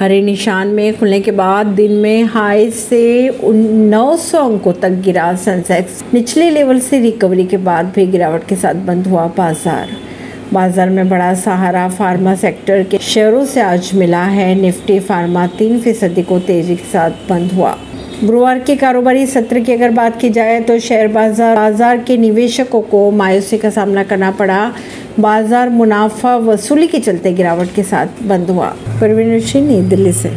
हरे निशान में खुलने के बाद दिन में हाई से 900 अंकों तक गिरा सेंसेक्स निचले लेवल से रिकवरी के बाद भी गिरावट के साथ बंद हुआ बाज़ार। बाज़ार में बड़ा सहारा फार्मा सेक्टर के शेयरों से आज मिला है। निफ्टी फार्मा तीन फ़ीसदी को तेज़ी के साथ बंद हुआ। गुरुवार के कारोबारी सत्र की अगर बात की जाए तो शेयर बाज़ार बाज़ार के निवेशकों को मायूसी का सामना करना पड़ा। बाज़ार मुनाफा वसूली के चलते गिरावट के साथ बंद हुआ। परवीन सिंह नई दिल्ली से।